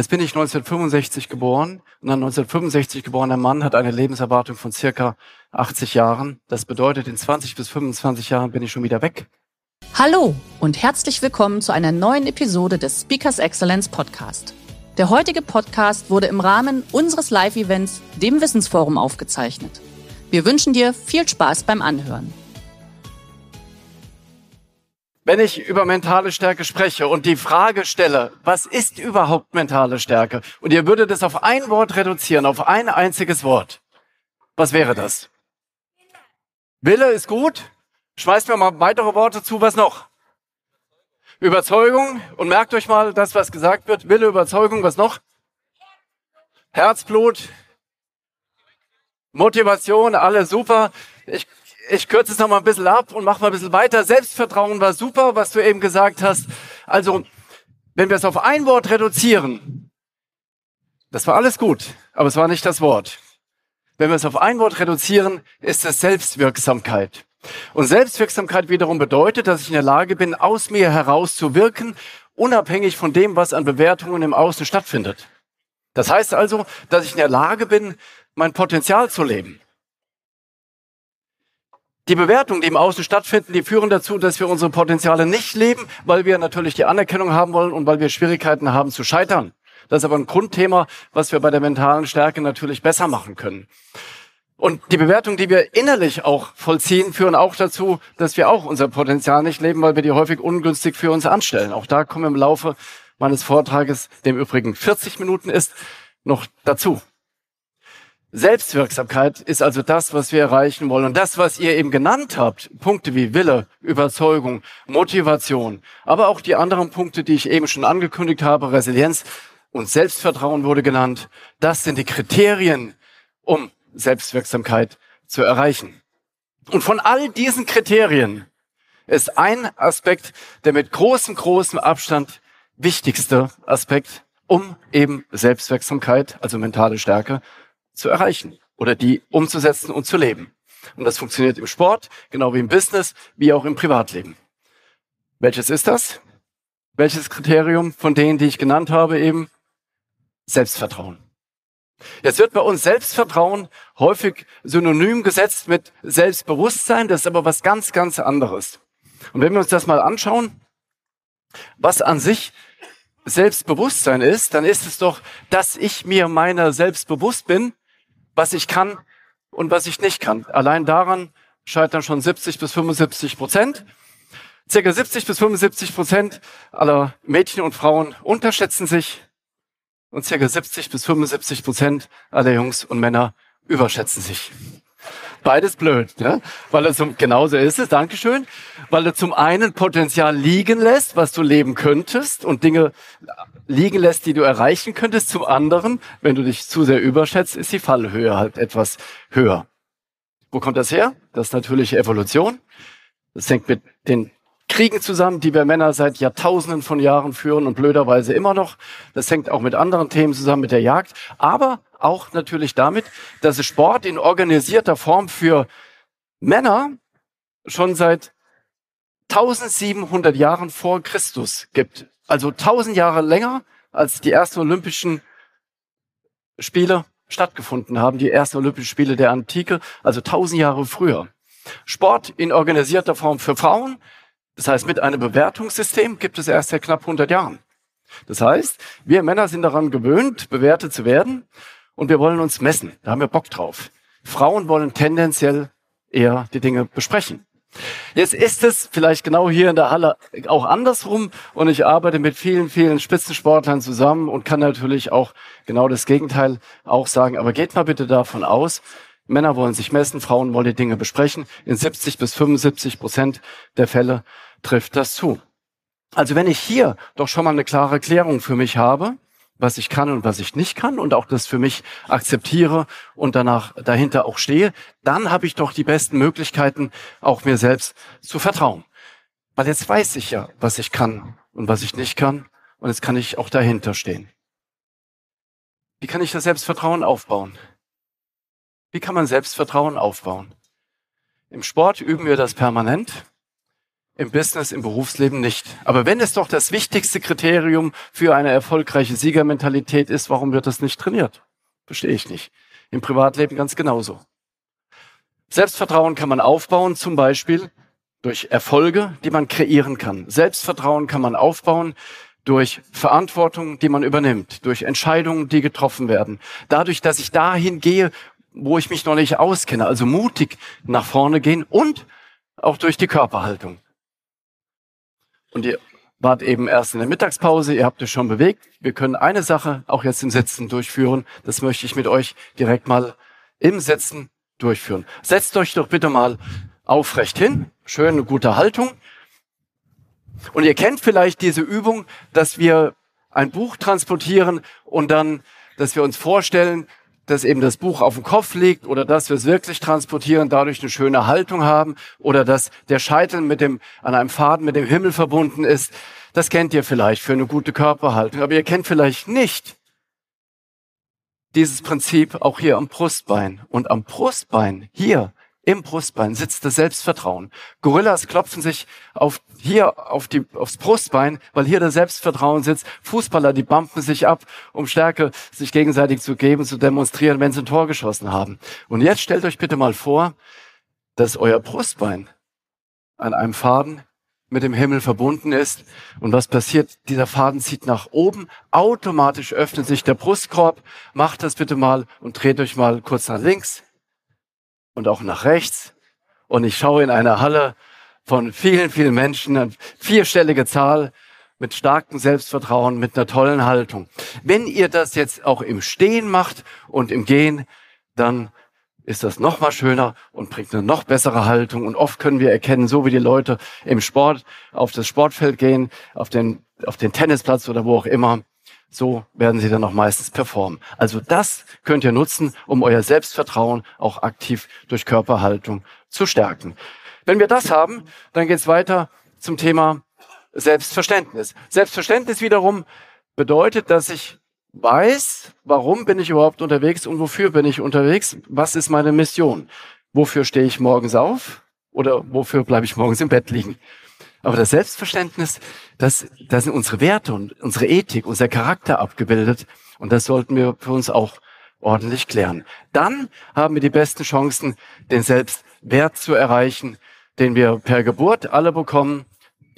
Jetzt bin ich 1965 geboren und ein 1965 geborener Mann hat eine Lebenserwartung von circa 80 Jahren. Das bedeutet, in 20 bis 25 Jahren bin ich schon wieder weg. Hallo und herzlich willkommen zu einer neuen Episode des Speakers Excellence Podcast. Der heutige Podcast wurde im Rahmen unseres Live-Events, dem Wissensforum, aufgezeichnet. Wir wünschen dir viel Spaß beim Anhören. Wenn ich über mentale Stärke spreche und die Frage stelle, was ist überhaupt mentale Stärke? Und ihr würdet es auf ein Wort reduzieren, auf ein einziges Wort. Was wäre das? Wille ist gut. Schmeißt mir mal weitere Worte zu. Was noch? Überzeugung. Und merkt euch mal das, was gesagt wird. Wille, Überzeugung. Was noch? Herzblut. Motivation. Alle super. Ich ich kürze es noch mal ein bisschen ab und mache mal ein bisschen weiter. Selbstvertrauen war super, was du eben gesagt hast. Also, wenn wir es auf ein Wort reduzieren, das war alles gut, aber es war nicht das Wort. Wenn wir es auf ein Wort reduzieren, ist es Selbstwirksamkeit. Und Selbstwirksamkeit wiederum bedeutet, dass ich in der Lage bin, aus mir heraus zu wirken, unabhängig von dem, was an Bewertungen im Außen stattfindet. Das heißt also, dass ich in der Lage bin, mein Potenzial zu leben. Die Bewertungen, die im Außen stattfinden, die führen dazu, dass wir unsere Potenziale nicht leben, weil wir natürlich die Anerkennung haben wollen und weil wir Schwierigkeiten haben zu scheitern. Das ist aber ein Grundthema, was wir bei der mentalen Stärke natürlich besser machen können. Und die Bewertungen, die wir innerlich auch vollziehen, führen auch dazu, dass wir auch unser Potenzial nicht leben, weil wir die häufig ungünstig für uns anstellen. Auch da kommen im Laufe meines Vortrages, dem übrigen 40 Minuten ist, noch dazu. Selbstwirksamkeit ist also das, was wir erreichen wollen. Und das, was ihr eben genannt habt, Punkte wie Wille, Überzeugung, Motivation, aber auch die anderen Punkte, die ich eben schon angekündigt habe, Resilienz und Selbstvertrauen wurde genannt, das sind die Kriterien, um Selbstwirksamkeit zu erreichen. Und von all diesen Kriterien ist ein Aspekt der mit großem, großem Abstand wichtigste Aspekt, um eben Selbstwirksamkeit, also mentale Stärke, zu erreichen oder die umzusetzen und zu leben. Und das funktioniert im Sport, genau wie im Business, wie auch im Privatleben. Welches ist das? Welches Kriterium von denen, die ich genannt habe, eben? Selbstvertrauen. Jetzt wird bei uns Selbstvertrauen häufig synonym gesetzt mit Selbstbewusstsein. Das ist aber was ganz, ganz anderes. Und wenn wir uns das mal anschauen, was an sich Selbstbewusstsein ist, dann ist es doch, dass ich mir meiner selbst bewusst bin was ich kann und was ich nicht kann. Allein daran scheitern schon 70 bis 75 Prozent. Circa 70 bis 75 Prozent aller Mädchen und Frauen unterschätzen sich und circa 70 bis 75 Prozent aller Jungs und Männer überschätzen sich. Beides blöd, ja? weil er zum, genauso ist es, Dankeschön, weil er zum einen Potenzial liegen lässt, was du leben könntest und Dinge liegen lässt, die du erreichen könntest. Zum anderen, wenn du dich zu sehr überschätzt, ist die Fallhöhe halt etwas höher. Wo kommt das her? Das ist natürlich Evolution. Das hängt mit den Kriegen zusammen, die wir Männer seit Jahrtausenden von Jahren führen und blöderweise immer noch. Das hängt auch mit anderen Themen zusammen, mit der Jagd. Aber auch natürlich damit, dass es Sport in organisierter Form für Männer schon seit 1700 Jahren vor Christus gibt. Also 1000 Jahre länger, als die ersten Olympischen Spiele stattgefunden haben, die ersten Olympischen Spiele der Antike, also 1000 Jahre früher. Sport in organisierter Form für Frauen, das heißt mit einem Bewertungssystem, gibt es erst seit knapp 100 Jahren. Das heißt, wir Männer sind daran gewöhnt, bewertet zu werden und wir wollen uns messen. Da haben wir Bock drauf. Frauen wollen tendenziell eher die Dinge besprechen. Jetzt ist es vielleicht genau hier in der Halle auch andersrum und ich arbeite mit vielen, vielen Spitzensportlern zusammen und kann natürlich auch genau das Gegenteil auch sagen. Aber geht mal bitte davon aus, Männer wollen sich messen, Frauen wollen die Dinge besprechen. In 70 bis 75 Prozent der Fälle trifft das zu. Also wenn ich hier doch schon mal eine klare Klärung für mich habe, was ich kann und was ich nicht kann und auch das für mich akzeptiere und danach dahinter auch stehe, dann habe ich doch die besten Möglichkeiten, auch mir selbst zu vertrauen. Weil jetzt weiß ich ja, was ich kann und was ich nicht kann und jetzt kann ich auch dahinter stehen. Wie kann ich das Selbstvertrauen aufbauen? Wie kann man Selbstvertrauen aufbauen? Im Sport üben wir das permanent im Business, im Berufsleben nicht. Aber wenn es doch das wichtigste Kriterium für eine erfolgreiche Siegermentalität ist, warum wird das nicht trainiert? Verstehe ich nicht. Im Privatleben ganz genauso. Selbstvertrauen kann man aufbauen, zum Beispiel durch Erfolge, die man kreieren kann. Selbstvertrauen kann man aufbauen durch Verantwortung, die man übernimmt, durch Entscheidungen, die getroffen werden. Dadurch, dass ich dahin gehe, wo ich mich noch nicht auskenne, also mutig nach vorne gehen und auch durch die Körperhaltung. Und ihr wart eben erst in der Mittagspause, ihr habt euch schon bewegt. Wir können eine Sache auch jetzt im Sitzen durchführen. Das möchte ich mit euch direkt mal im Sitzen durchführen. Setzt euch doch bitte mal aufrecht hin. Schöne, gute Haltung. Und ihr kennt vielleicht diese Übung, dass wir ein Buch transportieren und dann, dass wir uns vorstellen, dass eben das Buch auf dem Kopf liegt oder dass wir es wirklich transportieren, dadurch eine schöne Haltung haben oder dass der Scheitel mit dem, an einem Faden mit dem Himmel verbunden ist. Das kennt ihr vielleicht für eine gute Körperhaltung. Aber ihr kennt vielleicht nicht dieses Prinzip auch hier am Brustbein. Und am Brustbein hier im Brustbein sitzt das Selbstvertrauen. Gorillas klopfen sich auf, hier auf die, aufs Brustbein, weil hier das Selbstvertrauen sitzt. Fußballer, die bumpen sich ab, um Stärke sich gegenseitig zu geben, zu demonstrieren, wenn sie ein Tor geschossen haben. Und jetzt stellt euch bitte mal vor, dass euer Brustbein an einem Faden mit dem Himmel verbunden ist. Und was passiert? Dieser Faden zieht nach oben. Automatisch öffnet sich der Brustkorb. Macht das bitte mal und dreht euch mal kurz nach links und auch nach rechts. Und ich schaue in eine Halle von vielen, vielen Menschen, eine vierstellige Zahl mit starkem Selbstvertrauen, mit einer tollen Haltung. Wenn ihr das jetzt auch im Stehen macht und im Gehen, dann ist das noch mal schöner und bringt eine noch bessere Haltung. Und oft können wir erkennen, so wie die Leute im Sport auf das Sportfeld gehen, auf den, auf den Tennisplatz oder wo auch immer, so werden sie dann auch meistens performen. Also das könnt ihr nutzen, um euer Selbstvertrauen auch aktiv durch Körperhaltung zu stärken. Wenn wir das haben, dann geht's weiter zum Thema Selbstverständnis. Selbstverständnis wiederum bedeutet, dass ich weiß, warum bin ich überhaupt unterwegs und wofür bin ich unterwegs? Was ist meine Mission? Wofür stehe ich morgens auf? Oder wofür bleibe ich morgens im Bett liegen? Aber das Selbstverständnis, das, das sind unsere Werte und unsere Ethik, unser Charakter abgebildet. Und das sollten wir für uns auch ordentlich klären. Dann haben wir die besten Chancen, den Selbstwert zu erreichen, den wir per Geburt alle bekommen.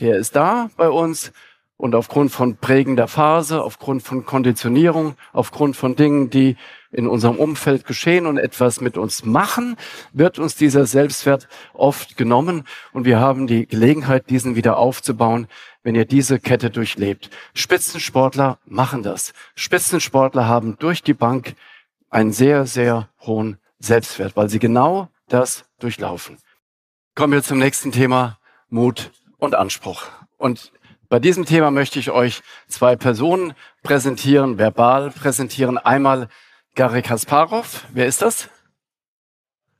Der ist da bei uns. Und aufgrund von prägender Phase, aufgrund von Konditionierung, aufgrund von Dingen, die in unserem Umfeld geschehen und etwas mit uns machen, wird uns dieser Selbstwert oft genommen und wir haben die Gelegenheit, diesen wieder aufzubauen, wenn ihr diese Kette durchlebt. Spitzensportler machen das. Spitzensportler haben durch die Bank einen sehr, sehr hohen Selbstwert, weil sie genau das durchlaufen. Kommen wir zum nächsten Thema, Mut und Anspruch. Und bei diesem Thema möchte ich euch zwei Personen präsentieren, verbal präsentieren. Einmal Gary Kasparov. Wer ist das?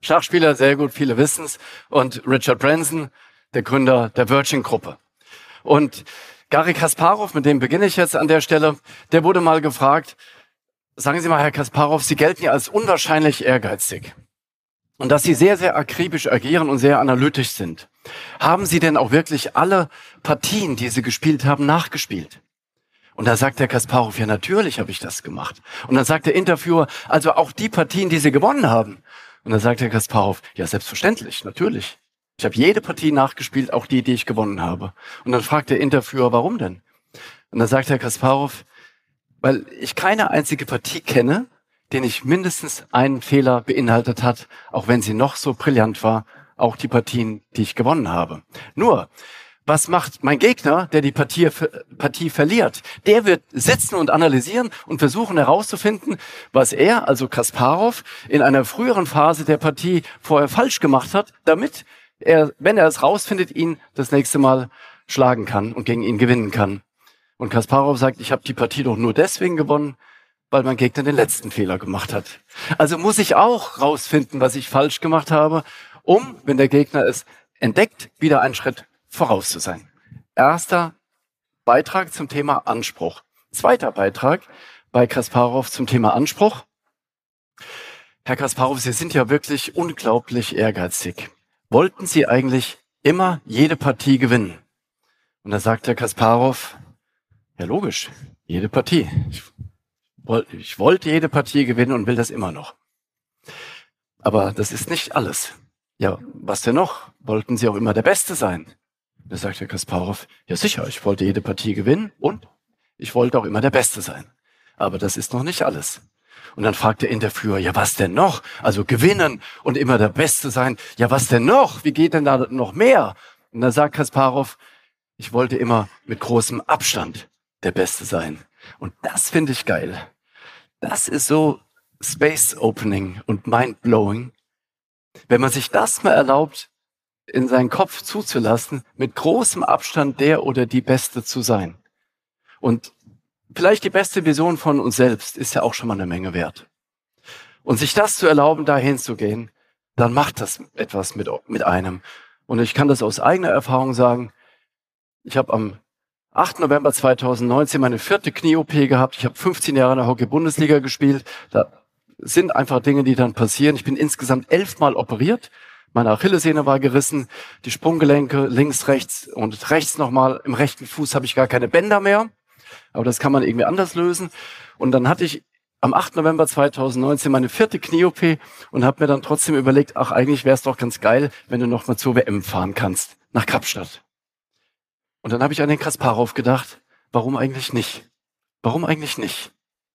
Schachspieler, sehr gut, viele wissen es. Und Richard Branson, der Gründer der Virgin-Gruppe. Und Gary Kasparov, mit dem beginne ich jetzt an der Stelle, der wurde mal gefragt, sagen Sie mal, Herr Kasparov, Sie gelten ja als unwahrscheinlich ehrgeizig und dass Sie sehr, sehr akribisch agieren und sehr analytisch sind. Haben Sie denn auch wirklich alle Partien, die Sie gespielt haben, nachgespielt? Und da sagt der Kasparov, ja natürlich habe ich das gemacht. Und dann sagt der Interviewer, also auch die Partien, die Sie gewonnen haben. Und dann sagt der Kasparov, ja selbstverständlich, natürlich. Ich habe jede Partie nachgespielt, auch die, die ich gewonnen habe. Und dann fragt der Interviewer, warum denn? Und dann sagt der Kasparov, weil ich keine einzige Partie kenne, den ich mindestens einen Fehler beinhaltet hat, auch wenn sie noch so brillant war, auch die Partien, die ich gewonnen habe. Nur, was macht mein Gegner, der die Partie, Partie verliert? Der wird sitzen und analysieren und versuchen herauszufinden, was er, also Kasparov, in einer früheren Phase der Partie vorher falsch gemacht hat, damit er, wenn er es rausfindet, ihn das nächste Mal schlagen kann und gegen ihn gewinnen kann. Und Kasparov sagt, ich habe die Partie doch nur deswegen gewonnen, weil mein Gegner den letzten Fehler gemacht hat. Also muss ich auch rausfinden, was ich falsch gemacht habe, um, wenn der Gegner es entdeckt, wieder einen Schritt voraus zu sein. Erster Beitrag zum Thema Anspruch. Zweiter Beitrag bei Kasparov zum Thema Anspruch. Herr Kasparov, Sie sind ja wirklich unglaublich ehrgeizig. Wollten Sie eigentlich immer jede Partie gewinnen? Und da sagt Herr Kasparov, ja logisch, jede Partie. Ich, ich wollte jede Partie gewinnen und will das immer noch. Aber das ist nicht alles. Ja, was denn noch? Wollten Sie auch immer der Beste sein? Da sagt Herr Kasparov, ja sicher, ich wollte jede Partie gewinnen und ich wollte auch immer der Beste sein. Aber das ist noch nicht alles. Und dann fragt der Interviewer, ja was denn noch? Also gewinnen und immer der Beste sein. Ja was denn noch? Wie geht denn da noch mehr? Und dann sagt Kasparov, ich wollte immer mit großem Abstand der Beste sein. Und das finde ich geil. Das ist so Space Opening und Mind Blowing. Wenn man sich das mal erlaubt, in seinen Kopf zuzulassen, mit großem Abstand der oder die Beste zu sein. Und vielleicht die beste Vision von uns selbst ist ja auch schon mal eine Menge wert. Und sich das zu erlauben, dahin zu gehen, dann macht das etwas mit, mit einem. Und ich kann das aus eigener Erfahrung sagen. Ich habe am 8. November 2019 meine vierte Knie-OP gehabt. Ich habe 15 Jahre in der Hockey-Bundesliga gespielt. Da sind einfach Dinge, die dann passieren. Ich bin insgesamt elfmal operiert. Meine Achillessehne war gerissen, die Sprunggelenke links, rechts und rechts nochmal. Im rechten Fuß habe ich gar keine Bänder mehr. Aber das kann man irgendwie anders lösen. Und dann hatte ich am 8. November 2019 meine vierte Knie-OP und habe mir dann trotzdem überlegt, ach eigentlich wäre es doch ganz geil, wenn du noch mal zur WM fahren kannst, nach Kapstadt. Und dann habe ich an den Kasparov gedacht, warum eigentlich nicht? Warum eigentlich nicht?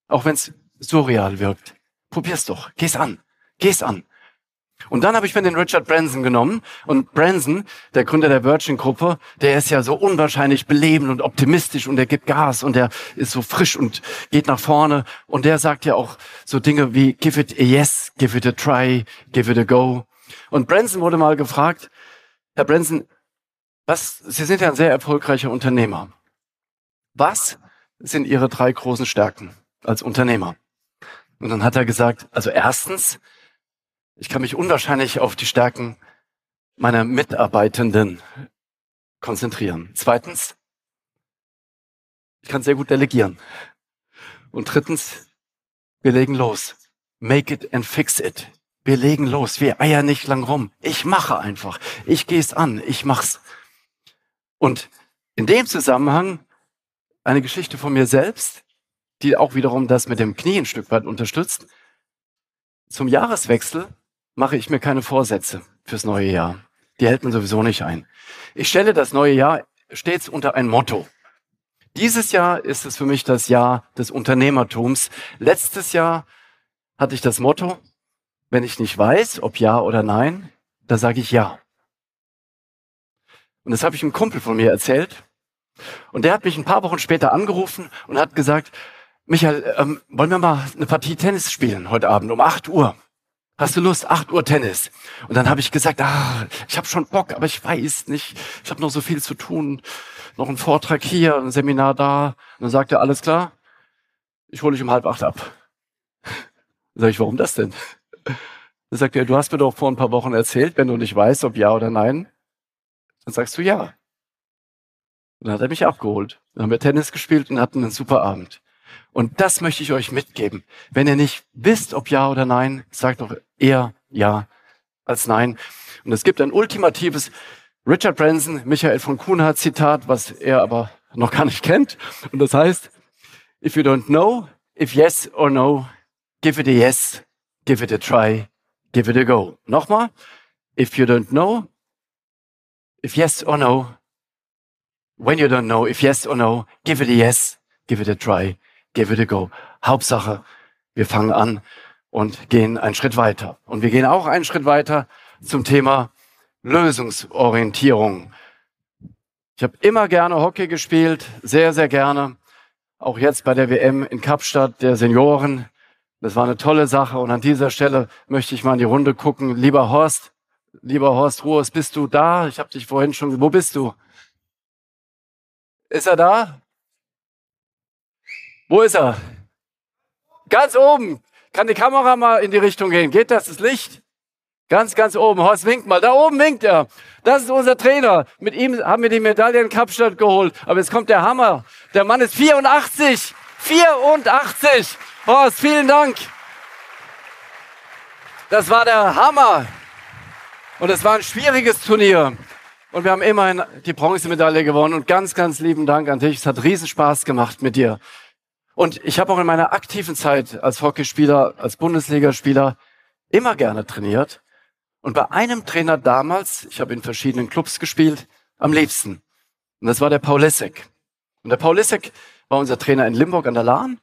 Auch wenn es surreal wirkt. Probier's doch. Geh's an. Geh's an. Und dann habe ich mir den Richard Branson genommen. Und Branson, der Gründer der Virgin-Gruppe, der ist ja so unwahrscheinlich belebend und optimistisch und der gibt Gas und der ist so frisch und geht nach vorne. Und der sagt ja auch so Dinge wie, give it a yes, give it a try, give it a go. Und Branson wurde mal gefragt, Herr Branson, was, Sie sind ja ein sehr erfolgreicher Unternehmer. Was sind Ihre drei großen Stärken als Unternehmer? Und dann hat er gesagt, also erstens, ich kann mich unwahrscheinlich auf die Stärken meiner Mitarbeitenden konzentrieren. Zweitens, ich kann sehr gut delegieren. Und drittens, wir legen los. Make it and fix it. Wir legen los. Wir eiern nicht lang rum. Ich mache einfach. Ich gehe es an. Ich mach's. Und in dem Zusammenhang eine Geschichte von mir selbst, die auch wiederum das mit dem Knie ein Stück weit unterstützt. Zum Jahreswechsel mache ich mir keine Vorsätze fürs neue Jahr. Die hält man sowieso nicht ein. Ich stelle das neue Jahr stets unter ein Motto. Dieses Jahr ist es für mich das Jahr des Unternehmertums. Letztes Jahr hatte ich das Motto, wenn ich nicht weiß, ob ja oder nein, da sage ich ja. Und das habe ich einem Kumpel von mir erzählt. Und der hat mich ein paar Wochen später angerufen und hat gesagt, Michael, ähm, wollen wir mal eine Partie Tennis spielen heute Abend um 8 Uhr? Hast du Lust? 8 Uhr Tennis. Und dann habe ich gesagt, ah, ich habe schon Bock, aber ich weiß nicht. Ich habe noch so viel zu tun. Noch ein Vortrag hier, ein Seminar da. Und dann sagt er, alles klar, ich hole dich um halb acht ab. Dann sag ich, warum das denn? Dann sagt er, du hast mir doch vor ein paar Wochen erzählt, wenn du nicht weißt, ob ja oder nein, dann sagst du ja. Und dann hat er mich abgeholt. Dann haben wir Tennis gespielt und hatten einen super Abend. Und das möchte ich euch mitgeben. Wenn ihr nicht wisst, ob ja oder nein, sagt doch eher ja als nein. Und es gibt ein ultimatives Richard Branson, Michael von Kuhnhardt Zitat, was er aber noch gar nicht kennt. Und das heißt, if you don't know, if yes or no, give it a yes, give it a try, give it a go. Nochmal, if you don't know, if yes or no, when you don't know, if yes or no, give it a yes, give it a try, give it a go. Hauptsache, wir fangen an und gehen einen Schritt weiter. Und wir gehen auch einen Schritt weiter zum Thema Lösungsorientierung. Ich habe immer gerne Hockey gespielt, sehr, sehr gerne. Auch jetzt bei der WM in Kapstadt der Senioren. Das war eine tolle Sache. Und an dieser Stelle möchte ich mal in die Runde gucken. Lieber Horst, Lieber Horst Ruhes, bist du da? Ich habe dich vorhin schon. Wo bist du? Ist er da? Wo ist er? Ganz oben. Kann die Kamera mal in die Richtung gehen? Geht das, das Licht? Ganz, ganz oben. Horst winkt mal. Da oben winkt er. Das ist unser Trainer. Mit ihm haben wir die Medaille in Kapstadt geholt. Aber jetzt kommt der Hammer. Der Mann ist 84. 84. Horst, vielen Dank. Das war der Hammer. Und es war ein schwieriges Turnier. Und wir haben immerhin die Bronzemedaille gewonnen. Und ganz, ganz lieben Dank an dich. Es hat riesen Spaß gemacht mit dir. Und ich habe auch in meiner aktiven Zeit als Hockeyspieler, als Bundesligaspieler immer gerne trainiert. Und bei einem Trainer damals, ich habe in verschiedenen Clubs gespielt, am liebsten. Und das war der Paul Lessek. Und der Paul Lessek war unser Trainer in Limburg an der Lahn.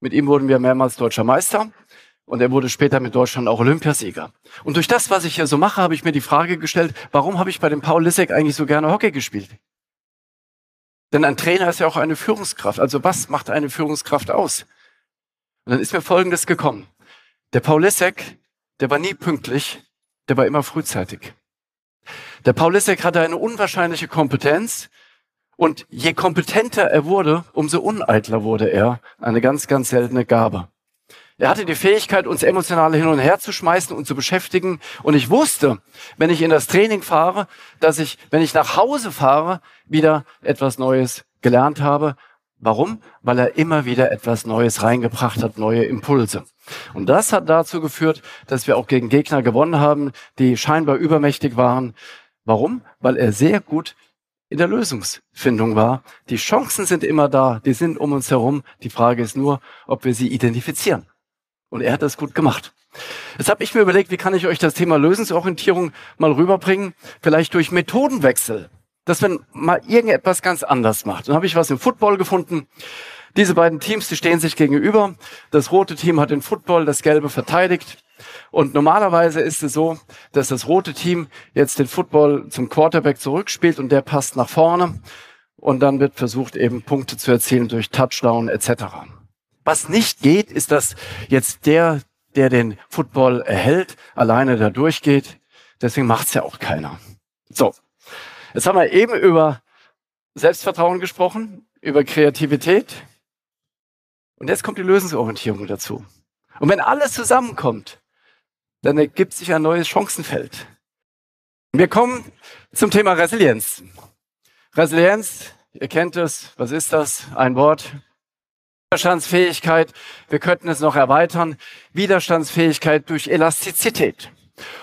Mit ihm wurden wir mehrmals deutscher Meister. Und er wurde später mit Deutschland auch Olympiasieger. Und durch das, was ich hier so mache, habe ich mir die Frage gestellt, warum habe ich bei dem Paul Lissek eigentlich so gerne Hockey gespielt? Denn ein Trainer ist ja auch eine Führungskraft. Also was macht eine Führungskraft aus? Und dann ist mir Folgendes gekommen. Der Paul Lissek, der war nie pünktlich, der war immer frühzeitig. Der Paul Lissek hatte eine unwahrscheinliche Kompetenz und je kompetenter er wurde, umso uneitler wurde er. Eine ganz, ganz seltene Gabe. Er hatte die Fähigkeit, uns emotional hin und her zu schmeißen und zu beschäftigen. Und ich wusste, wenn ich in das Training fahre, dass ich, wenn ich nach Hause fahre, wieder etwas Neues gelernt habe. Warum? Weil er immer wieder etwas Neues reingebracht hat, neue Impulse. Und das hat dazu geführt, dass wir auch gegen Gegner gewonnen haben, die scheinbar übermächtig waren. Warum? Weil er sehr gut in der Lösungsfindung war. Die Chancen sind immer da, die sind um uns herum. Die Frage ist nur, ob wir sie identifizieren. Und er hat das gut gemacht. Jetzt habe ich mir überlegt, wie kann ich euch das Thema Lösungsorientierung mal rüberbringen? Vielleicht durch Methodenwechsel. Dass man mal irgendetwas ganz anders macht. Dann habe ich was im Football gefunden. Diese beiden Teams, die stehen sich gegenüber. Das rote Team hat den Football, das gelbe verteidigt. Und normalerweise ist es so, dass das rote Team jetzt den Football zum Quarterback zurückspielt und der passt nach vorne. Und dann wird versucht, eben Punkte zu erzielen durch Touchdown etc. Was nicht geht, ist, dass jetzt der, der den Football erhält, alleine da durchgeht. Deswegen macht's ja auch keiner. So, jetzt haben wir eben über Selbstvertrauen gesprochen, über Kreativität. Und jetzt kommt die Lösungsorientierung dazu. Und wenn alles zusammenkommt, dann ergibt sich ein neues Chancenfeld. Wir kommen zum Thema Resilienz. Resilienz, ihr kennt es, was ist das? Ein Wort, Widerstandsfähigkeit, wir könnten es noch erweitern, Widerstandsfähigkeit durch Elastizität.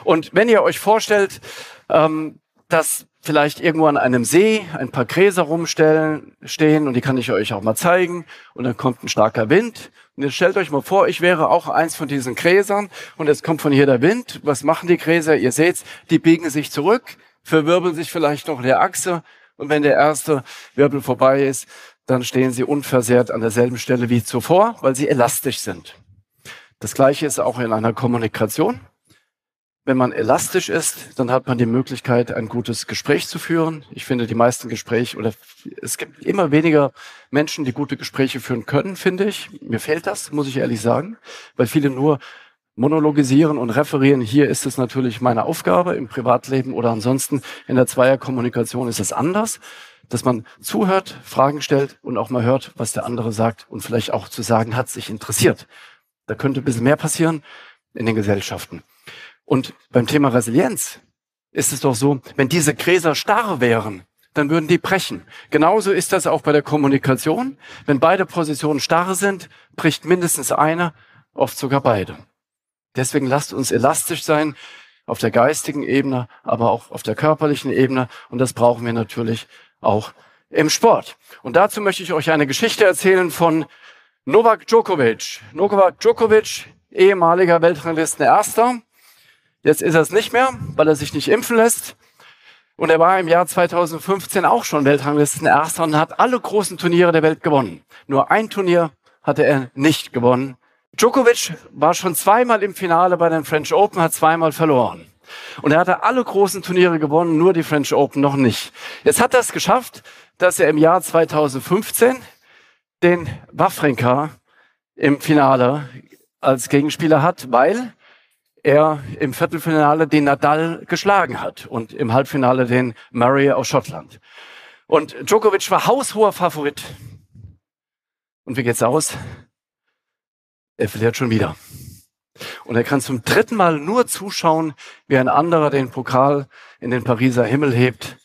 Und wenn ihr euch vorstellt, ähm, dass vielleicht irgendwo an einem See ein paar Gräser rumstellen, stehen und die kann ich euch auch mal zeigen und dann kommt ein starker Wind und jetzt stellt euch mal vor, ich wäre auch eins von diesen Gräsern und jetzt kommt von hier der Wind. Was machen die Gräser? Ihr seht's, die biegen sich zurück, verwirbeln sich vielleicht noch in der Achse und wenn der erste Wirbel vorbei ist, dann stehen sie unversehrt an derselben Stelle wie zuvor, weil sie elastisch sind. Das gleiche ist auch in einer Kommunikation. Wenn man elastisch ist, dann hat man die Möglichkeit, ein gutes Gespräch zu führen. Ich finde, die meisten Gespräche oder es gibt immer weniger Menschen, die gute Gespräche führen können, finde ich. Mir fehlt das, muss ich ehrlich sagen, weil viele nur monologisieren und referieren. Hier ist es natürlich meine Aufgabe im Privatleben oder ansonsten in der Zweierkommunikation ist es anders dass man zuhört, Fragen stellt und auch mal hört, was der andere sagt und vielleicht auch zu sagen hat, sich interessiert. Da könnte ein bisschen mehr passieren in den Gesellschaften. Und beim Thema Resilienz ist es doch so, wenn diese Gräser starr wären, dann würden die brechen. Genauso ist das auch bei der Kommunikation. Wenn beide Positionen starr sind, bricht mindestens eine, oft sogar beide. Deswegen lasst uns elastisch sein auf der geistigen Ebene, aber auch auf der körperlichen Ebene. Und das brauchen wir natürlich auch im Sport. Und dazu möchte ich euch eine Geschichte erzählen von Novak Djokovic. Novak Djokovic, ehemaliger Weltranglisten Erster. Jetzt ist er es nicht mehr, weil er sich nicht impfen lässt. Und er war im Jahr 2015 auch schon Weltranglisten Erster und hat alle großen Turniere der Welt gewonnen. Nur ein Turnier hatte er nicht gewonnen. Djokovic war schon zweimal im Finale bei den French Open, hat zweimal verloren. Und er hatte alle großen Turniere gewonnen, nur die French Open noch nicht. Jetzt hat er es geschafft, dass er im Jahr 2015 den Wawrinka im Finale als Gegenspieler hat, weil er im Viertelfinale den Nadal geschlagen hat und im Halbfinale den Murray aus Schottland. Und Djokovic war haushoher Favorit. Und wie geht's aus? Er verliert schon wieder. Und er kann zum dritten Mal nur zuschauen, wie ein anderer den Pokal in den Pariser Himmel hebt.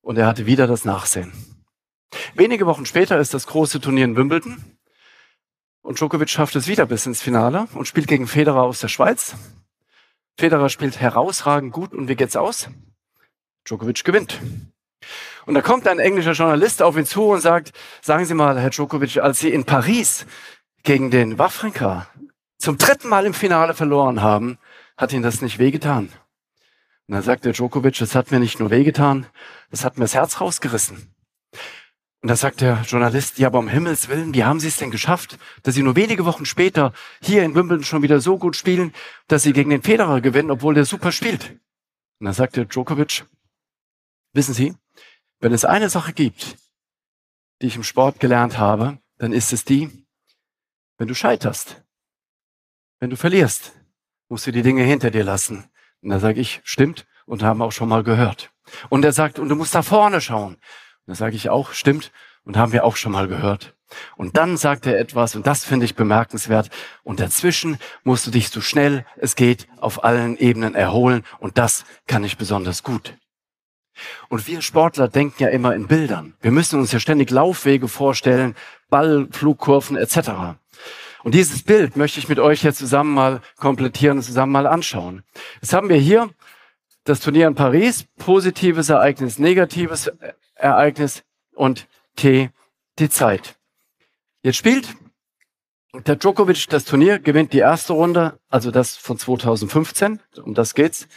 Und er hatte wieder das Nachsehen. Wenige Wochen später ist das große Turnier in Wimbledon. Und Djokovic schafft es wieder bis ins Finale und spielt gegen Federer aus der Schweiz. Federer spielt herausragend gut und wie geht's aus? Djokovic gewinnt. Und da kommt ein englischer Journalist auf ihn zu und sagt, sagen Sie mal, Herr Djokovic, als Sie in Paris gegen den Wawrinka zum dritten Mal im Finale verloren haben, hat Ihnen das nicht wehgetan? Und dann sagt der Djokovic, das hat mir nicht nur wehgetan, das hat mir das Herz rausgerissen. Und da sagt der Journalist, ja, aber um Himmels Willen, wie haben Sie es denn geschafft, dass Sie nur wenige Wochen später hier in Wimbledon schon wieder so gut spielen, dass Sie gegen den Federer gewinnen, obwohl der super spielt? Und dann sagt der Djokovic, wissen Sie, wenn es eine Sache gibt, die ich im Sport gelernt habe, dann ist es die, wenn du scheiterst, wenn du verlierst, musst du die Dinge hinter dir lassen. Und da sage ich, stimmt, und haben auch schon mal gehört. Und er sagt, und du musst da vorne schauen. Da sage ich auch, stimmt, und haben wir auch schon mal gehört. Und dann sagt er etwas, und das finde ich bemerkenswert, und dazwischen musst du dich so schnell es geht auf allen Ebenen erholen, und das kann ich besonders gut. Und wir Sportler denken ja immer in Bildern. Wir müssen uns ja ständig Laufwege vorstellen, Ball, Flugkurven etc. Und dieses Bild möchte ich mit euch jetzt zusammen mal komplettieren und zusammen mal anschauen. Jetzt haben wir hier das Turnier in Paris, positives Ereignis, negatives Ereignis und T, die Zeit. Jetzt spielt der Djokovic das Turnier, gewinnt die erste Runde, also das von 2015, um das geht's.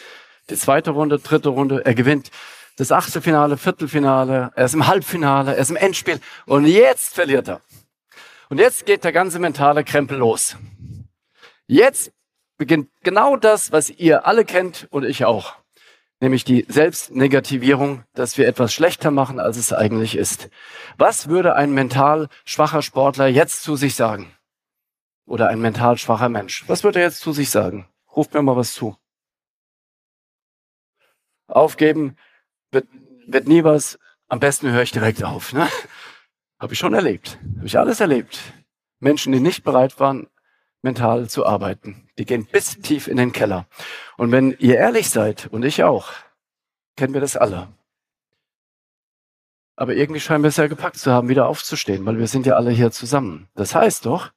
Die zweite Runde, dritte Runde, er gewinnt das Achtelfinale, Viertelfinale, er ist im Halbfinale, er ist im Endspiel und jetzt verliert er. Und jetzt geht der ganze mentale Krempel los. Jetzt beginnt genau das, was ihr alle kennt und ich auch nämlich die Selbstnegativierung, dass wir etwas schlechter machen, als es eigentlich ist. Was würde ein mental schwacher Sportler jetzt zu sich sagen? Oder ein mental schwacher Mensch? Was würde er jetzt zu sich sagen? Ruft mir mal was zu. Aufgeben wird, wird nie was. Am besten höre ich direkt auf. Ne? Habe ich schon erlebt. Habe ich alles erlebt. Menschen, die nicht bereit waren, mental zu arbeiten. Die gehen bis tief in den Keller. Und wenn ihr ehrlich seid, und ich auch, kennen wir das alle. Aber irgendwie scheinen wir es ja gepackt zu haben, wieder aufzustehen, weil wir sind ja alle hier zusammen. Das heißt doch,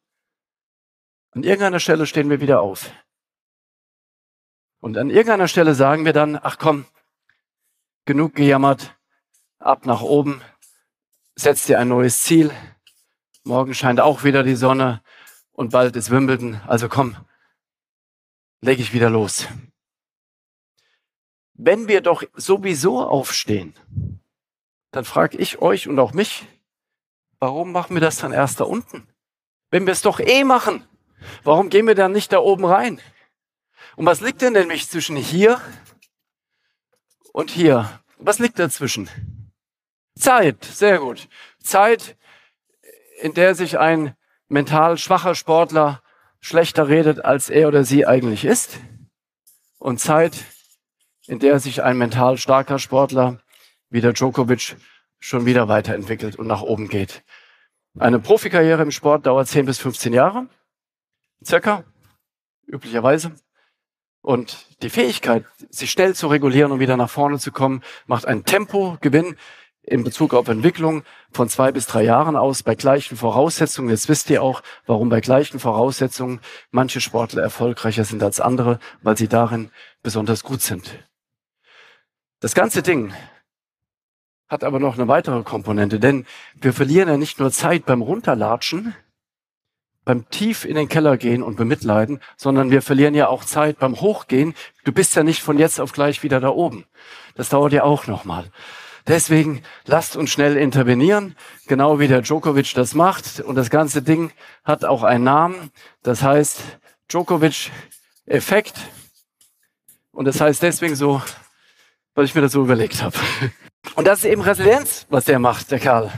an irgendeiner Stelle stehen wir wieder auf. Und an irgendeiner Stelle sagen wir dann, ach komm, genug gejammert, ab nach oben, setz dir ein neues Ziel. Morgen scheint auch wieder die Sonne und bald ist Wimbledon. Also komm, lege ich wieder los. Wenn wir doch sowieso aufstehen, dann frage ich euch und auch mich, warum machen wir das dann erst da unten? Wenn wir es doch eh machen, warum gehen wir dann nicht da oben rein? Und was liegt denn nämlich zwischen hier und hier? Was liegt dazwischen? Zeit, sehr gut. Zeit, in der sich ein mental schwacher Sportler schlechter redet, als er oder sie eigentlich ist. Und Zeit, in der sich ein mental starker Sportler wie der Djokovic schon wieder weiterentwickelt und nach oben geht. Eine Profikarriere im Sport dauert 10 bis 15 Jahre, circa, üblicherweise. Und die Fähigkeit, sich schnell zu regulieren und wieder nach vorne zu kommen, macht einen Tempogewinn in Bezug auf Entwicklung von zwei bis drei Jahren aus bei gleichen Voraussetzungen. Jetzt wisst ihr auch, warum bei gleichen Voraussetzungen manche Sportler erfolgreicher sind als andere, weil sie darin besonders gut sind. Das ganze Ding hat aber noch eine weitere Komponente, denn wir verlieren ja nicht nur Zeit beim Runterlatschen, beim tief in den Keller gehen und bemitleiden, sondern wir verlieren ja auch Zeit beim Hochgehen. Du bist ja nicht von jetzt auf gleich wieder da oben. Das dauert ja auch nochmal. Deswegen lasst uns schnell intervenieren, genau wie der Djokovic das macht. Und das ganze Ding hat auch einen Namen. Das heißt Djokovic-Effekt. Und das heißt deswegen so, weil ich mir das so überlegt habe. Und das ist eben Resilienz, was der macht, der Kerl.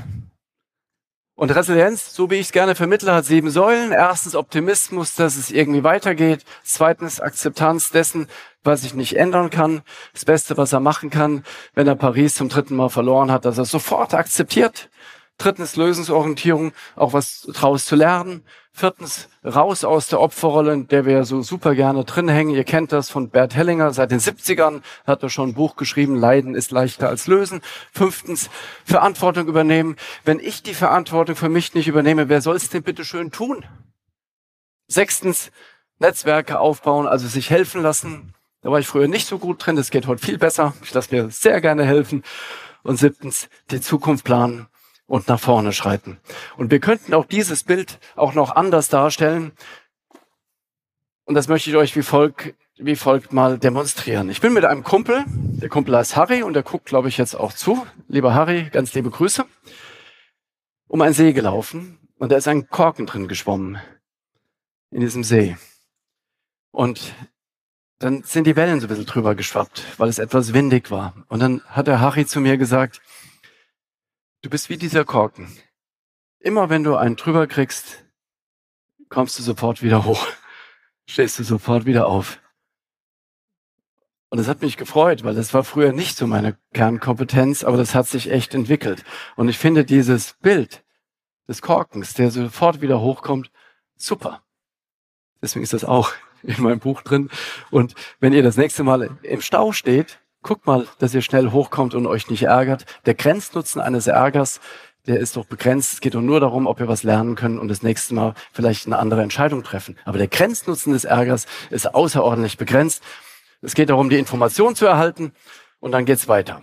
Und Resilienz, so wie ich es gerne vermittle, hat sieben Säulen. Erstens Optimismus, dass es irgendwie weitergeht. Zweitens Akzeptanz dessen, was ich nicht ändern kann. Das Beste, was er machen kann, wenn er Paris zum dritten Mal verloren hat, dass er sofort akzeptiert. Drittens Lösungsorientierung, auch was draus zu lernen. Viertens raus aus der Opferrolle, in der wir so super gerne drin hängen. Ihr kennt das von Bert Hellinger seit den 70ern, hat er schon ein Buch geschrieben, Leiden ist leichter als lösen. Fünftens Verantwortung übernehmen. Wenn ich die Verantwortung für mich nicht übernehme, wer soll es denn bitte schön tun? Sechstens Netzwerke aufbauen, also sich helfen lassen. Da war ich früher nicht so gut drin, das geht heute viel besser. Ich lasse mir sehr gerne helfen. Und siebtens die Zukunft planen und nach vorne schreiten. Und wir könnten auch dieses Bild auch noch anders darstellen. Und das möchte ich euch wie, folgt, wie folgt mal demonstrieren. Ich bin mit einem Kumpel, der Kumpel heißt Harry und der guckt, glaube ich, jetzt auch zu. Lieber Harry, ganz liebe Grüße. Um einen See gelaufen und da ist ein Korken drin geschwommen in diesem See. Und dann sind die Wellen so ein bisschen drüber geschwappt, weil es etwas windig war. Und dann hat der Harry zu mir gesagt, Du bist wie dieser Korken. Immer wenn du einen drüber kriegst, kommst du sofort wieder hoch. Stehst du sofort wieder auf. Und das hat mich gefreut, weil das war früher nicht so meine Kernkompetenz, aber das hat sich echt entwickelt. Und ich finde dieses Bild des Korkens, der sofort wieder hochkommt, super. Deswegen ist das auch in meinem Buch drin. Und wenn ihr das nächste Mal im Stau steht, guckt mal, dass ihr schnell hochkommt und euch nicht ärgert. Der Grenznutzen eines Ärgers, der ist doch begrenzt. Es geht doch nur darum, ob wir was lernen können und das nächste Mal vielleicht eine andere Entscheidung treffen. Aber der Grenznutzen des Ärgers ist außerordentlich begrenzt. Es geht darum, die Information zu erhalten und dann geht's weiter.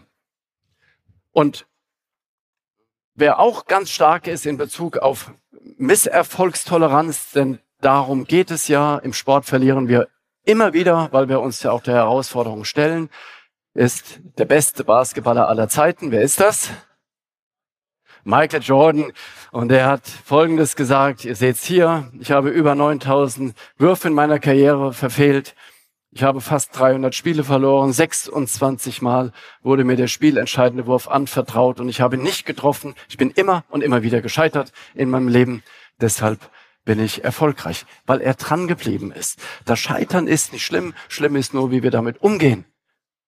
Und wer auch ganz stark ist in Bezug auf Misserfolgstoleranz, denn darum geht es ja, im Sport verlieren wir immer wieder, weil wir uns ja auch der Herausforderung stellen ist der beste Basketballer aller Zeiten. Wer ist das? Michael Jordan. Und er hat Folgendes gesagt. Ihr seht's hier. Ich habe über 9000 Würfe in meiner Karriere verfehlt. Ich habe fast 300 Spiele verloren. 26 Mal wurde mir der spielentscheidende Wurf anvertraut und ich habe nicht getroffen. Ich bin immer und immer wieder gescheitert in meinem Leben. Deshalb bin ich erfolgreich, weil er dran geblieben ist. Das Scheitern ist nicht schlimm. Schlimm ist nur, wie wir damit umgehen.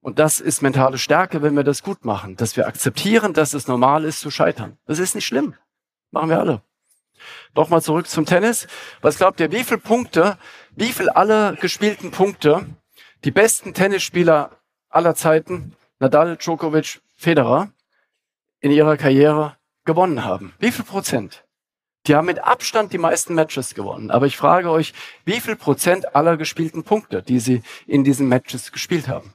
Und das ist mentale Stärke, wenn wir das gut machen, dass wir akzeptieren, dass es normal ist zu scheitern. Das ist nicht schlimm. Machen wir alle. Nochmal zurück zum Tennis. Was glaubt ihr, wie viele Punkte, wie viel aller gespielten Punkte die besten Tennisspieler aller Zeiten, Nadal, Djokovic, Federer, in ihrer Karriere gewonnen haben? Wie viel Prozent? Die haben mit Abstand die meisten Matches gewonnen. Aber ich frage euch, wie viel Prozent aller gespielten Punkte, die sie in diesen Matches gespielt haben?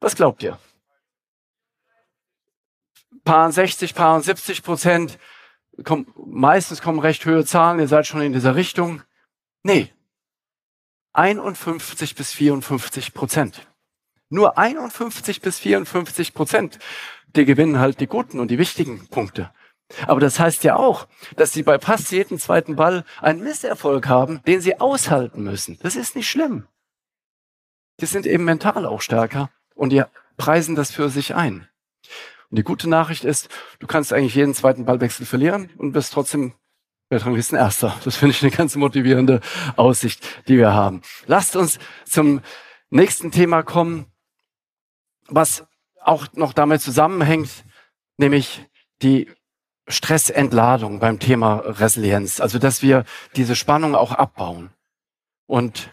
Was glaubt ihr? Paar 60, Paar 70 Prozent. Komm, meistens kommen recht hohe Zahlen. Ihr seid schon in dieser Richtung. Nee. 51 bis 54 Prozent. Nur 51 bis 54 Prozent. Die gewinnen halt die guten und die wichtigen Punkte. Aber das heißt ja auch, dass sie bei fast jedem zweiten Ball einen Misserfolg haben, den sie aushalten müssen. Das ist nicht schlimm. Die sind eben mental auch stärker und die preisen das für sich ein. Und die gute Nachricht ist, du kannst eigentlich jeden zweiten Ballwechsel verlieren und bist trotzdem Weltranglisten Erster. Das finde ich eine ganz motivierende Aussicht, die wir haben. Lasst uns zum nächsten Thema kommen, was auch noch damit zusammenhängt, nämlich die Stressentladung beim Thema Resilienz. Also, dass wir diese Spannung auch abbauen. Und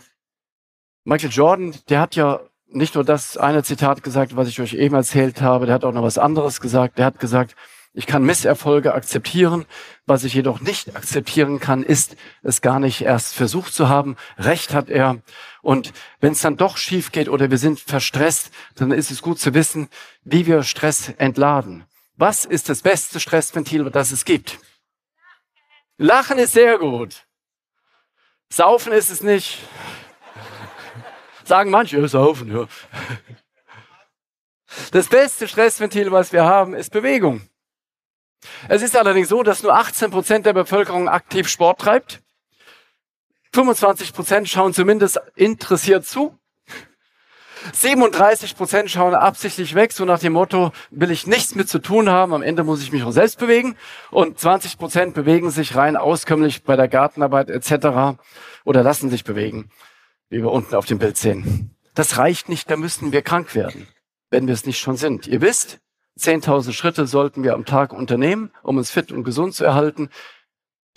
Michael Jordan, der hat ja nicht nur das eine Zitat gesagt, was ich euch eben erzählt habe, der hat auch noch was anderes gesagt. Der hat gesagt, ich kann Misserfolge akzeptieren. Was ich jedoch nicht akzeptieren kann, ist, es gar nicht erst versucht zu haben. Recht hat er. Und wenn es dann doch schief geht oder wir sind verstresst, dann ist es gut zu wissen, wie wir Stress entladen. Was ist das beste Stressventil, das es gibt? Lachen ist sehr gut. Saufen ist es nicht. Sagen manche, saufen, ja. Das beste Stressventil, was wir haben, ist Bewegung. Es ist allerdings so, dass nur 18 Prozent der Bevölkerung aktiv Sport treibt. 25 Prozent schauen zumindest interessiert zu. 37 Prozent schauen absichtlich weg, so nach dem Motto, will ich nichts mit zu tun haben, am Ende muss ich mich auch selbst bewegen. Und 20 Prozent bewegen sich rein auskömmlich bei der Gartenarbeit etc. oder lassen sich bewegen, wie wir unten auf dem Bild sehen. Das reicht nicht, da müssen wir krank werden, wenn wir es nicht schon sind. Ihr wisst, 10.000 Schritte sollten wir am Tag unternehmen, um uns fit und gesund zu erhalten.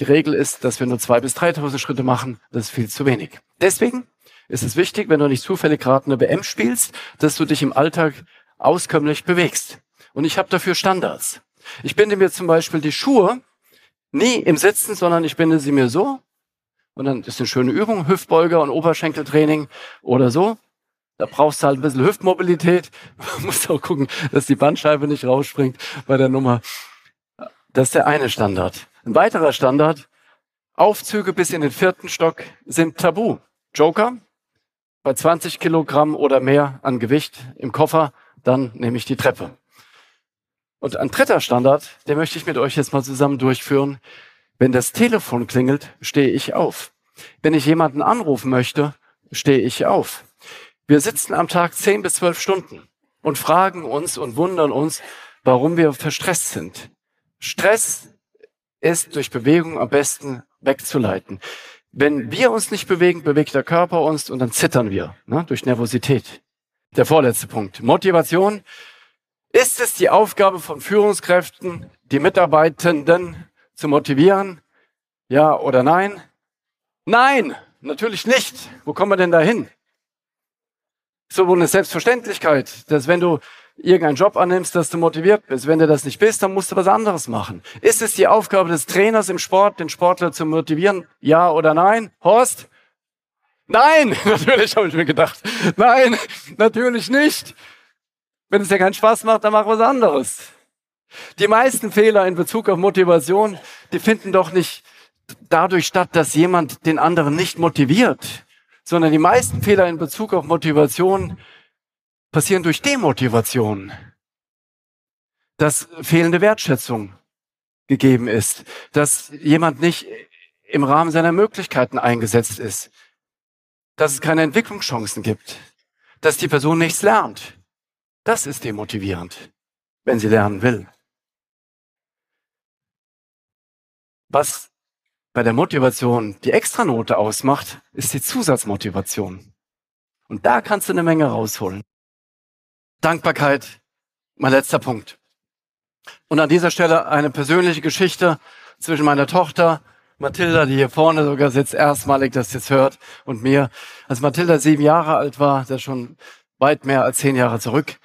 Die Regel ist, dass wir nur 2.000 bis 3.000 Schritte machen. Das ist viel zu wenig. Deswegen ist es wichtig, wenn du nicht zufällig gerade eine WM spielst, dass du dich im Alltag auskömmlich bewegst. Und ich habe dafür Standards. Ich binde mir zum Beispiel die Schuhe nie im Sitzen, sondern ich binde sie mir so. Und dann ist eine schöne Übung, Hüftbeuger und Oberschenkeltraining oder so. Da brauchst du halt ein bisschen Hüftmobilität. Man muss auch gucken, dass die Bandscheibe nicht rausspringt bei der Nummer. Das ist der eine Standard. Ein weiterer Standard, Aufzüge bis in den vierten Stock sind tabu. Joker, bei 20 Kilogramm oder mehr an Gewicht im Koffer, dann nehme ich die Treppe. Und ein dritter Standard, den möchte ich mit euch jetzt mal zusammen durchführen. Wenn das Telefon klingelt, stehe ich auf. Wenn ich jemanden anrufen möchte, stehe ich auf. Wir sitzen am Tag 10 bis 12 Stunden und fragen uns und wundern uns, warum wir verstresst sind. Stress ist durch Bewegung am besten wegzuleiten. Wenn wir uns nicht bewegen, bewegt der Körper uns und dann zittern wir ne, durch Nervosität. Der vorletzte Punkt. Motivation. Ist es die Aufgabe von Führungskräften, die Mitarbeitenden zu motivieren? Ja oder nein? Nein, natürlich nicht. Wo kommen wir denn dahin? So wohl eine Selbstverständlichkeit, dass wenn du irgendeinen Job annimmst, dass du motiviert bist. Wenn du das nicht bist, dann musst du was anderes machen. Ist es die Aufgabe des Trainers im Sport, den Sportler zu motivieren? Ja oder nein? Horst? Nein, natürlich habe ich mir gedacht. Nein, natürlich nicht. Wenn es dir keinen Spaß macht, dann mach was anderes. Die meisten Fehler in Bezug auf Motivation, die finden doch nicht dadurch statt, dass jemand den anderen nicht motiviert, sondern die meisten Fehler in Bezug auf Motivation passieren durch Demotivation, dass fehlende Wertschätzung gegeben ist, dass jemand nicht im Rahmen seiner Möglichkeiten eingesetzt ist, dass es keine Entwicklungschancen gibt, dass die Person nichts lernt. Das ist demotivierend, wenn sie lernen will. Was bei der Motivation die Extranote ausmacht, ist die Zusatzmotivation. Und da kannst du eine Menge rausholen. Dankbarkeit, mein letzter Punkt. Und an dieser Stelle eine persönliche Geschichte zwischen meiner Tochter Mathilda, die hier vorne sogar sitzt, erstmalig das jetzt hört, und mir. Als Mathilda sieben Jahre alt war, das schon weit mehr als zehn Jahre zurück,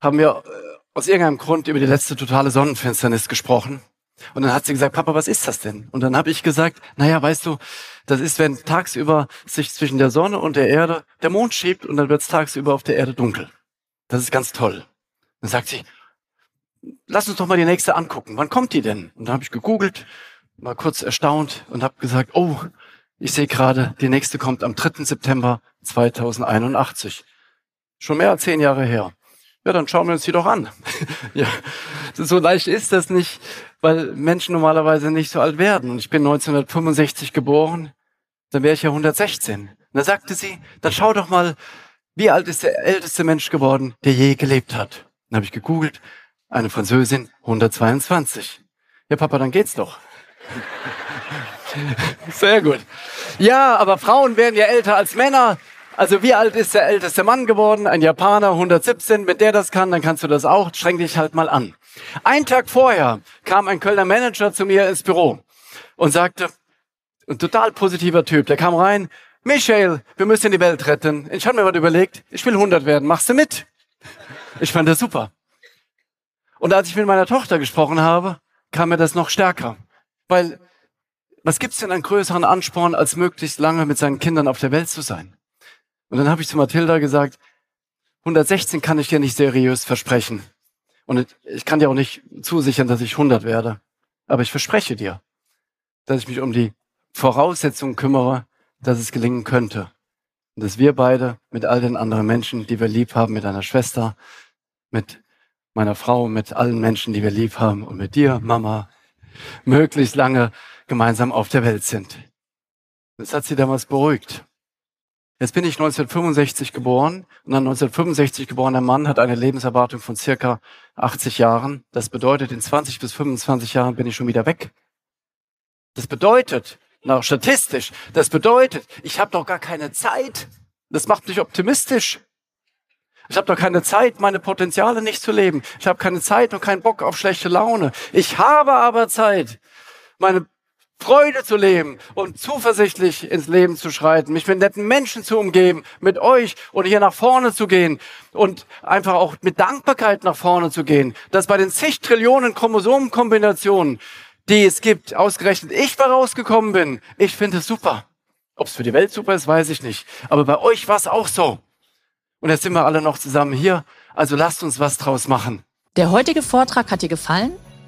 haben wir äh, aus irgendeinem Grund über die letzte totale Sonnenfinsternis gesprochen. Und dann hat sie gesagt, Papa, was ist das denn? Und dann habe ich gesagt, naja, weißt du, das ist, wenn tagsüber sich zwischen der Sonne und der Erde der Mond schiebt und dann wird es tagsüber auf der Erde dunkel. Das ist ganz toll. Dann sagt sie, lass uns doch mal die nächste angucken. Wann kommt die denn? Und dann habe ich gegoogelt, mal kurz erstaunt und habe gesagt, oh, ich sehe gerade, die nächste kommt am 3. September 2081. Schon mehr als zehn Jahre her. Ja, dann schauen wir uns die doch an. ja, so leicht ist das nicht, weil Menschen normalerweise nicht so alt werden. Und ich bin 1965 geboren, dann wäre ich ja 116. Und da sagte sie, dann schau doch mal, wie alt ist der älteste Mensch geworden, der je gelebt hat? Dann habe ich gegoogelt, eine Französin, 122. Ja, Papa, dann geht's doch. Sehr gut. Ja, aber Frauen werden ja älter als Männer. Also wie alt ist der älteste Mann geworden? Ein Japaner, 117. Wenn der das kann, dann kannst du das auch. Streng dich halt mal an. Ein Tag vorher kam ein Kölner Manager zu mir ins Büro und sagte, ein total positiver Typ, der kam rein, Michael, wir müssen die Welt retten. Ich habe mir was überlegt, ich will 100 werden, machst du mit? Ich fand das super. Und als ich mit meiner Tochter gesprochen habe, kam mir das noch stärker. Weil, was gibt's denn einen größeren Ansporn, als möglichst lange mit seinen Kindern auf der Welt zu sein? Und dann habe ich zu Mathilda gesagt, 116 kann ich dir nicht seriös versprechen. Und ich kann dir auch nicht zusichern, dass ich 100 werde. Aber ich verspreche dir, dass ich mich um die Voraussetzungen kümmere, dass es gelingen könnte. Und dass wir beide mit all den anderen Menschen, die wir lieb haben, mit deiner Schwester, mit meiner Frau, mit allen Menschen, die wir lieb haben und mit dir, Mama, möglichst lange gemeinsam auf der Welt sind. Das hat sie damals beruhigt. Jetzt bin ich 1965 geboren und ein 1965 geborener Mann hat eine Lebenserwartung von circa 80 Jahren. Das bedeutet, in 20 bis 25 Jahren bin ich schon wieder weg. Das bedeutet, na, statistisch, das bedeutet, ich habe doch gar keine Zeit. Das macht mich optimistisch. Ich habe doch keine Zeit, meine Potenziale nicht zu leben. Ich habe keine Zeit und keinen Bock auf schlechte Laune. Ich habe aber Zeit, meine Freude zu leben und zuversichtlich ins Leben zu schreiten, mich mit netten Menschen zu umgeben, mit euch und hier nach vorne zu gehen und einfach auch mit Dankbarkeit nach vorne zu gehen, dass bei den zig Trillionen Chromosomenkombinationen, die es gibt, ausgerechnet ich da rausgekommen bin. Ich finde es super. Ob es für die Welt super ist, weiß ich nicht. Aber bei euch war es auch so. Und jetzt sind wir alle noch zusammen hier. Also lasst uns was draus machen. Der heutige Vortrag hat dir gefallen?